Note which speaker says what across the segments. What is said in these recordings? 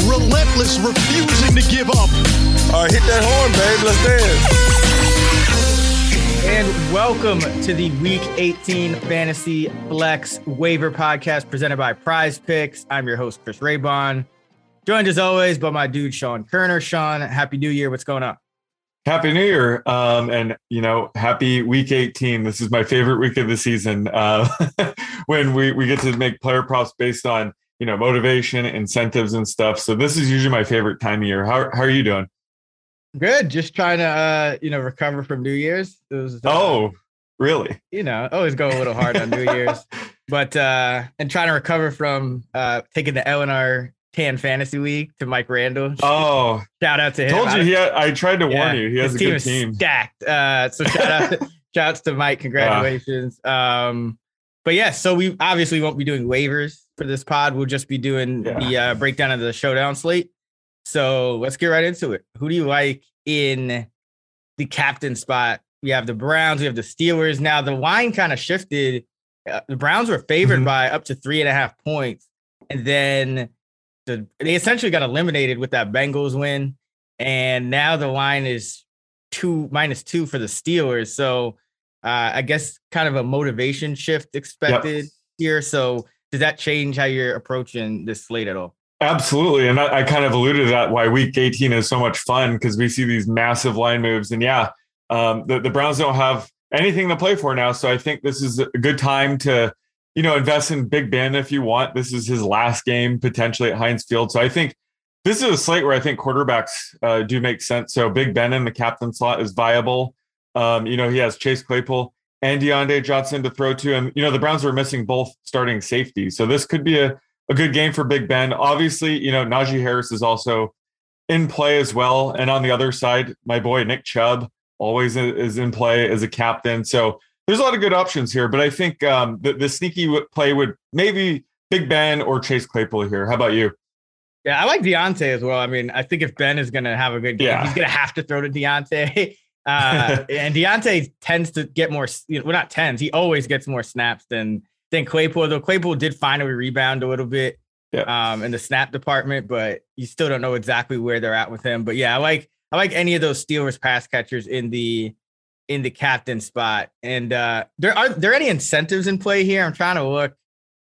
Speaker 1: Relentless, refusing to give up.
Speaker 2: All right, hit that horn, babe. Let's dance.
Speaker 3: And welcome to the Week 18 Fantasy Flex Waiver Podcast presented by Prize Picks. I'm your host, Chris Raybon. Joined as always by my dude, Sean Koerner. Sean, Happy New Year. What's going on?
Speaker 4: Happy New Year. Um, and, you know, happy week 18. This is my favorite week of the season uh, when we, we get to make player props based on, you know, motivation, incentives, and stuff. So this is usually my favorite time of year. How, how are you doing?
Speaker 3: Good. Just trying to, uh, you know, recover from New Year's. It was, uh,
Speaker 4: oh, really?
Speaker 3: You know, always go a little hard on New Year's, but, uh, and trying to recover from uh, taking the LNR Tan Fantasy Week to Mike Randall.
Speaker 4: Oh,
Speaker 3: shout out to him.
Speaker 4: Told you he had, I tried to
Speaker 3: Yeah,
Speaker 4: warn you. He has a
Speaker 3: team
Speaker 4: good team.
Speaker 3: stacked. Uh, so shout out, to, shout outs to Mike. Congratulations. Um, but yeah, so we obviously won't be doing waivers for this pod. We'll just be doing
Speaker 4: Yeah.
Speaker 3: the uh, breakdown of the showdown slate. So let's get right into it. Who do you like in the captain spot? We have the Browns. We have the Steelers. Now the line kind of shifted. Uh, the Browns were favored
Speaker 4: Mhm.
Speaker 3: by up to three and a half points, and then the, they essentially got eliminated with that Bengals win, and now the line is two minus two for the Steelers. So uh, I guess kind of a motivation shift expected here. So does that change how you're approaching this slate at all?
Speaker 4: Absolutely. And I, I kind of alluded to that why week 18 is so much fun because we see these massive line moves. And yeah, um, the, the Browns don't have anything to play for now. So I think this is a good time to, you know, invest in Big Ben if you want. This is his last game potentially at Heinz Field. So I think this is a slate where I think quarterbacks uh, do make sense. So Big Ben in the captain slot is viable. Um, you know, he has Chase Claypool and Diontae Johnson to throw to. him. you know, the Browns are missing both starting safeties. So this could be a, a good game for Big Ben. Obviously, you know, Najee Harris is also in play as well. And on the other side, my boy Nick Chubb always is in play as a captain. So there's a lot of good options here. But I think um, the, the sneaky play would maybe Big Ben or Chase Claypool here. How about you?
Speaker 3: Yeah, I like Diontae as well. I mean, I think if Ben is going to have a good game,
Speaker 4: Yeah.
Speaker 3: he's going to have to throw to Diontae. Uh, and Diontae tends to get more, you know, well, not tends, he always gets more snaps than than Claypool. Though Claypool did finally rebound a little bit
Speaker 4: Yeah.
Speaker 3: um, in the snap department, but you still don't know exactly where they're at with him. But yeah, I like I like any of those Steelers pass catchers in the in the captain spot. And uh, there are there any incentives in play here? I'm trying to look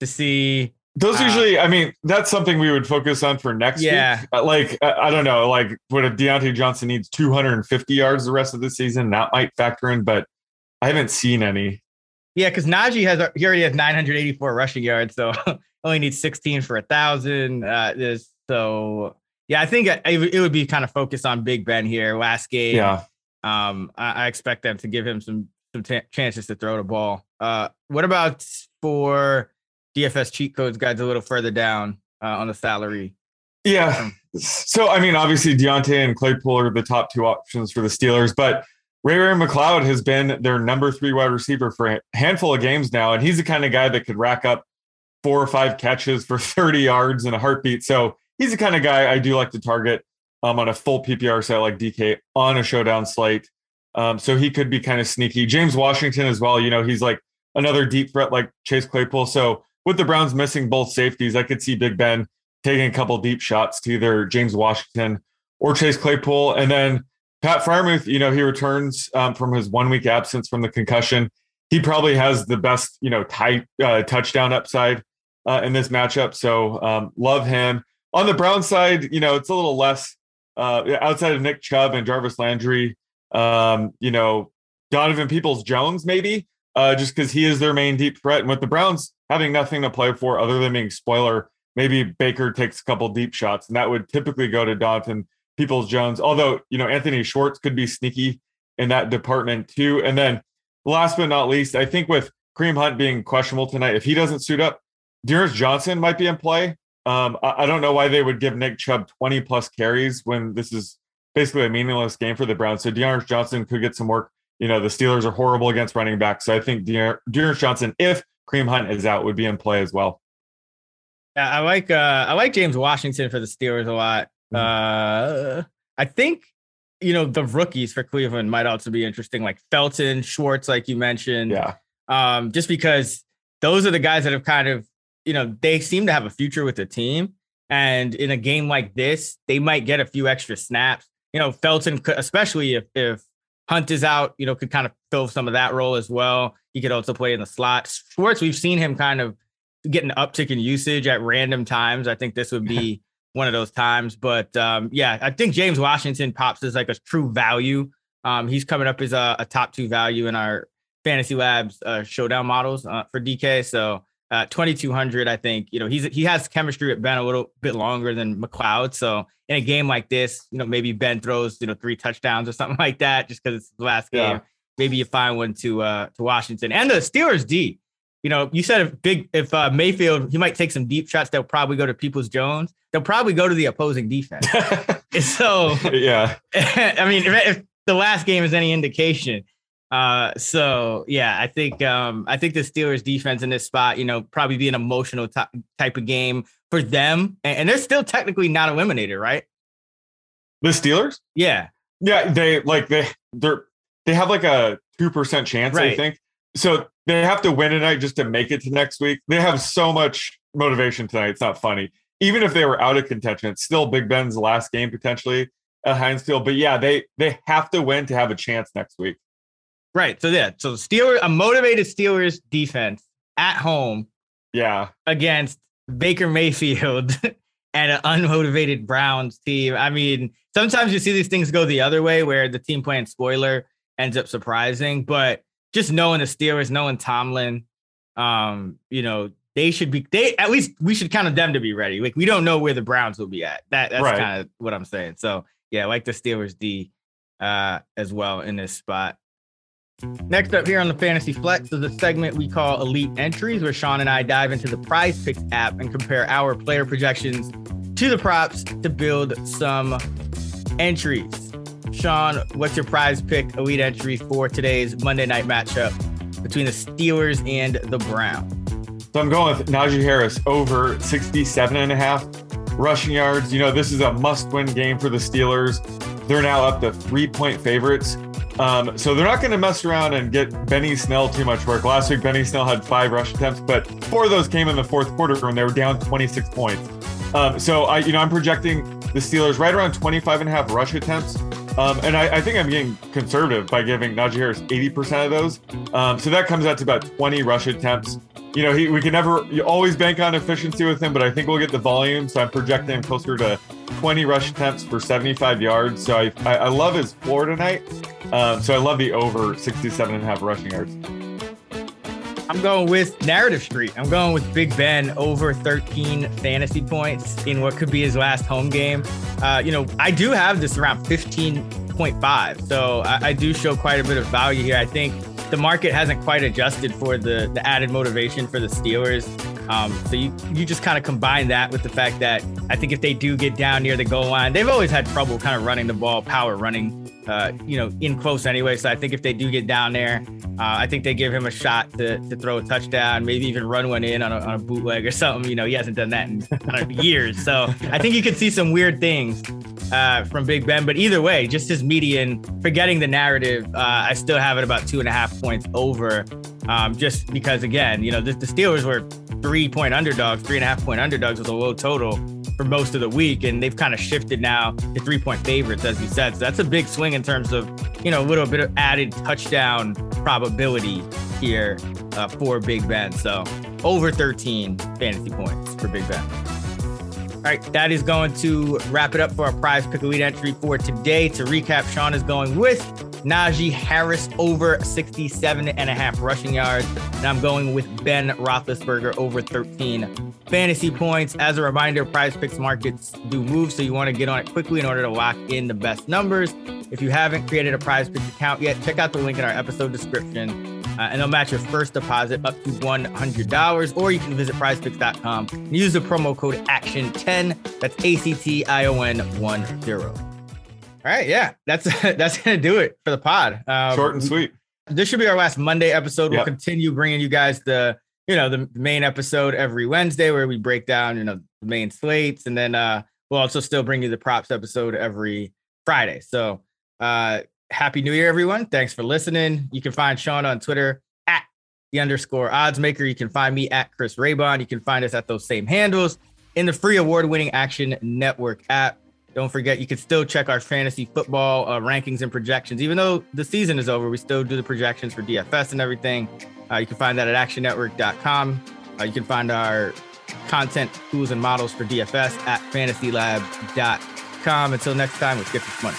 Speaker 3: to see.
Speaker 4: Those
Speaker 3: Uh,
Speaker 4: usually, I mean, that's something we would focus on for next
Speaker 3: Yeah.
Speaker 4: week. Uh, Like, I I don't know, like, what if Diontae Johnson needs 250 yards the rest of the season? That might factor in, but I haven't seen any.
Speaker 3: Yeah, because Najee has he already has 984 rushing yards, so only needs 16 for a thousand. Uh, this so yeah, I think it, it would be kind of focused on Big Ben here. Last game,
Speaker 4: Yeah.
Speaker 3: um, I, I expect them to give him some some t- chances to throw the ball. Uh, what about for DFS cheat codes guys a little further down uh, on the salary?
Speaker 4: Yeah. So, I mean, obviously, Diontae and Claypool are the top two options for the Steelers, but Ray Ray McLeod has been their number three wide receiver for a handful of games now. And he's the kind of guy that could rack up four or five catches for 30 yards in a heartbeat. So, he's the kind of guy I do like to target um, on a full PPR set like DK on a showdown slate. Um, so, he could be kind of sneaky. James Washington as well. You know, he's like another deep threat like Chase Claypool. So, with the Browns missing both safeties, I could see Big Ben taking a couple deep shots to either James Washington or Chase Claypool. And then Pat Freiermuth, you know, he returns um, from his one week absence from the concussion. He probably has the best, you know, tight uh, touchdown upside uh, in this matchup. So um, love him. On the Brown side, you know, it's a little less uh, outside of Nick Chubb and Jarvis Landry. Um, you know, Donovan Peoples Jones, maybe, uh, just because he is their main deep threat. And with the Browns having nothing to play for other than being spoiler, maybe Baker takes a couple deep shots, and that would typically go to Donovan Peoples Jones. Although, you know, Anthony Schwartz could be sneaky in that department too. And then last but not least, I think with Kareem Hunt being questionable tonight, if he doesn't suit up, D'Ernest Johnson might be in play. Um, I, I don't know why they would give Nick Chubb 20 plus carries when this is basically a meaningless game for the Browns. So D'Ernest Johnson could get some work. You know, the Steelers are horrible against running backs. So I think D'Ernest Johnson, if Kareem Hunt is out, would be in play as well.
Speaker 3: Yeah, I like uh I like James Washington for the Steelers a lot. Mm-hmm. Uh I think you know the rookies for Cleveland might also be interesting, like Felton, Schwartz, like you mentioned.
Speaker 4: Yeah.
Speaker 3: Um, just because those are the guys that have kind of, you know, they seem to have a future with the team. And in a game like this, they might get a few extra snaps. You know, Felton, could, especially if if Hunt is out, you know, could kind of fill some of that role as well. He could also play in the slot. Schwartz, we've seen him kind of get an uptick in usage at random times. I think this would be one of those times. But um, yeah, I think James Washington pops as like a true value. Um, he's coming up as a, a, top two value in our Fantasy Labs uh, showdown models uh, for DK. So uh, 2200, I think you know he's he has chemistry with Ben a little bit longer than McLeod. So in a game like this, you know maybe Ben throws you know three touchdowns or something like that just because it's the last game. Yeah. Maybe you find one to uh, to Washington and the Steelers D. You know, you said if big if uh, Mayfield he might take some deep shots. They'll probably go to Peoples Jones they'll probably go to the opposing defense. so
Speaker 4: yeah,
Speaker 3: I mean, if, if, the last game is any indication. Uh, so yeah, I think um, I think the Steelers defense in this spot, you know, probably be an emotional t- type of game for them, and, and they're still technically not eliminated, right?
Speaker 4: The Steelers?
Speaker 3: Yeah,
Speaker 4: yeah, they like they they're they have like a two percent chance, right. I think. So they have to win tonight just to make it to next week. They have so much motivation tonight. It's not funny even if they were out of contention, it's still Big Ben's last game potentially at Heinz Field. But yeah, they they have to win to have a chance next week.
Speaker 3: Right. So yeah. So Steelers, a motivated Steelers defense at home.
Speaker 4: Yeah.
Speaker 3: Against Baker Mayfield and an unmotivated Browns team. I mean, sometimes you see these things go the other way where the team playing spoiler ends up surprising, but just knowing the Steelers, knowing Tomlin, um, you know, they should be they at least we should count on them to be ready. Like we don't know where the Browns will be at. That that's right. kind of what I'm saying. So yeah, like the Steelers D uh as well in this spot. Next up here on the Fantasy Flex is a segment we call Elite Entries, where Sean and I dive into the Prize Picks app and compare our player projections to the props to build some entries. Sean, what's your prize pick elite entry for today's Monday night matchup between the Steelers and the Browns?
Speaker 4: So I'm going with Najee Harris over 67 and a half rushing yards. You know, this is a must win game for the Steelers. They're now up to three point favorites. Um, so they're not going to mess around and get Benny Snell too much work. Last week, Benny Snell had five rush attempts, but four of those came in the fourth quarter when they were down 26 points. Um, so I, you know, I'm projecting the Steelers right around 25 and a half rush attempts. Um, and I, I, think I'm being conservative by giving Najee Harris 80% of those. Um, so that comes out to about 20 rush attempts you know, he, we can never you always bank on efficiency with him, but I think we'll get the volume. So I'm projecting closer to 20 rush attempts for 75 yards. So I, I, I love his floor tonight. Um, so I love the over 67 and a half rushing yards.
Speaker 3: I'm going with Narrative Street. I'm going with Big Ben over 13 fantasy points in what could be his last home game. Uh, you know, I do have this around 15.5. So I, I do show quite a bit of value here. I think the market hasn't quite adjusted for the the added motivation for the Steelers. Um, so you you just kind of combine that with the fact that I think if they do get down near the goal line, they've always had trouble kind of running the ball, power running, uh, you know, in close anyway. So I think if they do get down there, uh, I think they give him a shot to, to throw a touchdown, maybe even run one in on a, on a bootleg or something. You know, he hasn't done that in years. So I think you could see some weird things uh, from Big Ben. But either way, just his median, forgetting the narrative, uh, I still have it about two and a half points over. Um, just because, again, you know, the, the Steelers were three point underdogs, three and a half point underdogs with a low total for most of the week. And they've kind of shifted now to three point favorites, as you said. So that's a big swing in terms of, you know, a little bit of added touchdown probability here uh, for Big Ben. So over 13 fantasy points for Big Ben. All right, that is going to wrap it up for our prize pick elite entry for today. To recap, Sean is going with Najee Harris over 67 and a half rushing yards. And I'm going with Ben Roethlisberger over 13 fantasy points. As a reminder, prize picks markets do move, so you want to get on it quickly in order to lock in the best numbers. If you haven't created a prize picks account yet, check out the link in our episode description uh, and they'll match your first deposit up to $100. Or you can visit prizepicks.com and use the promo code ACTION10. That's A C T I O N 1 0. All right. Yeah. That's that's going to do it for the pod.
Speaker 4: Uh, Short and sweet.
Speaker 3: This should be our last Monday episode. We'll continue bringing you guys the you know the main episode every Wednesday where we break down you know the main slates and then uh we'll also still bring you the props episode every Friday. So uh happy new year everyone. Thanks for listening. You can find Sean on Twitter at the underscore odds maker. You can find me at Chris Raybon. You can find us at those same handles in the free award winning Action Network app. Don't forget, you can still check our fantasy football uh, rankings and projections. Even though the season is over, we still do the projections for DFS and everything. Uh, you can find that at actionnetwork.com. Uh, you can find our content, tools, and models for DFS at fantasylab.com. Until next time, let's get this money.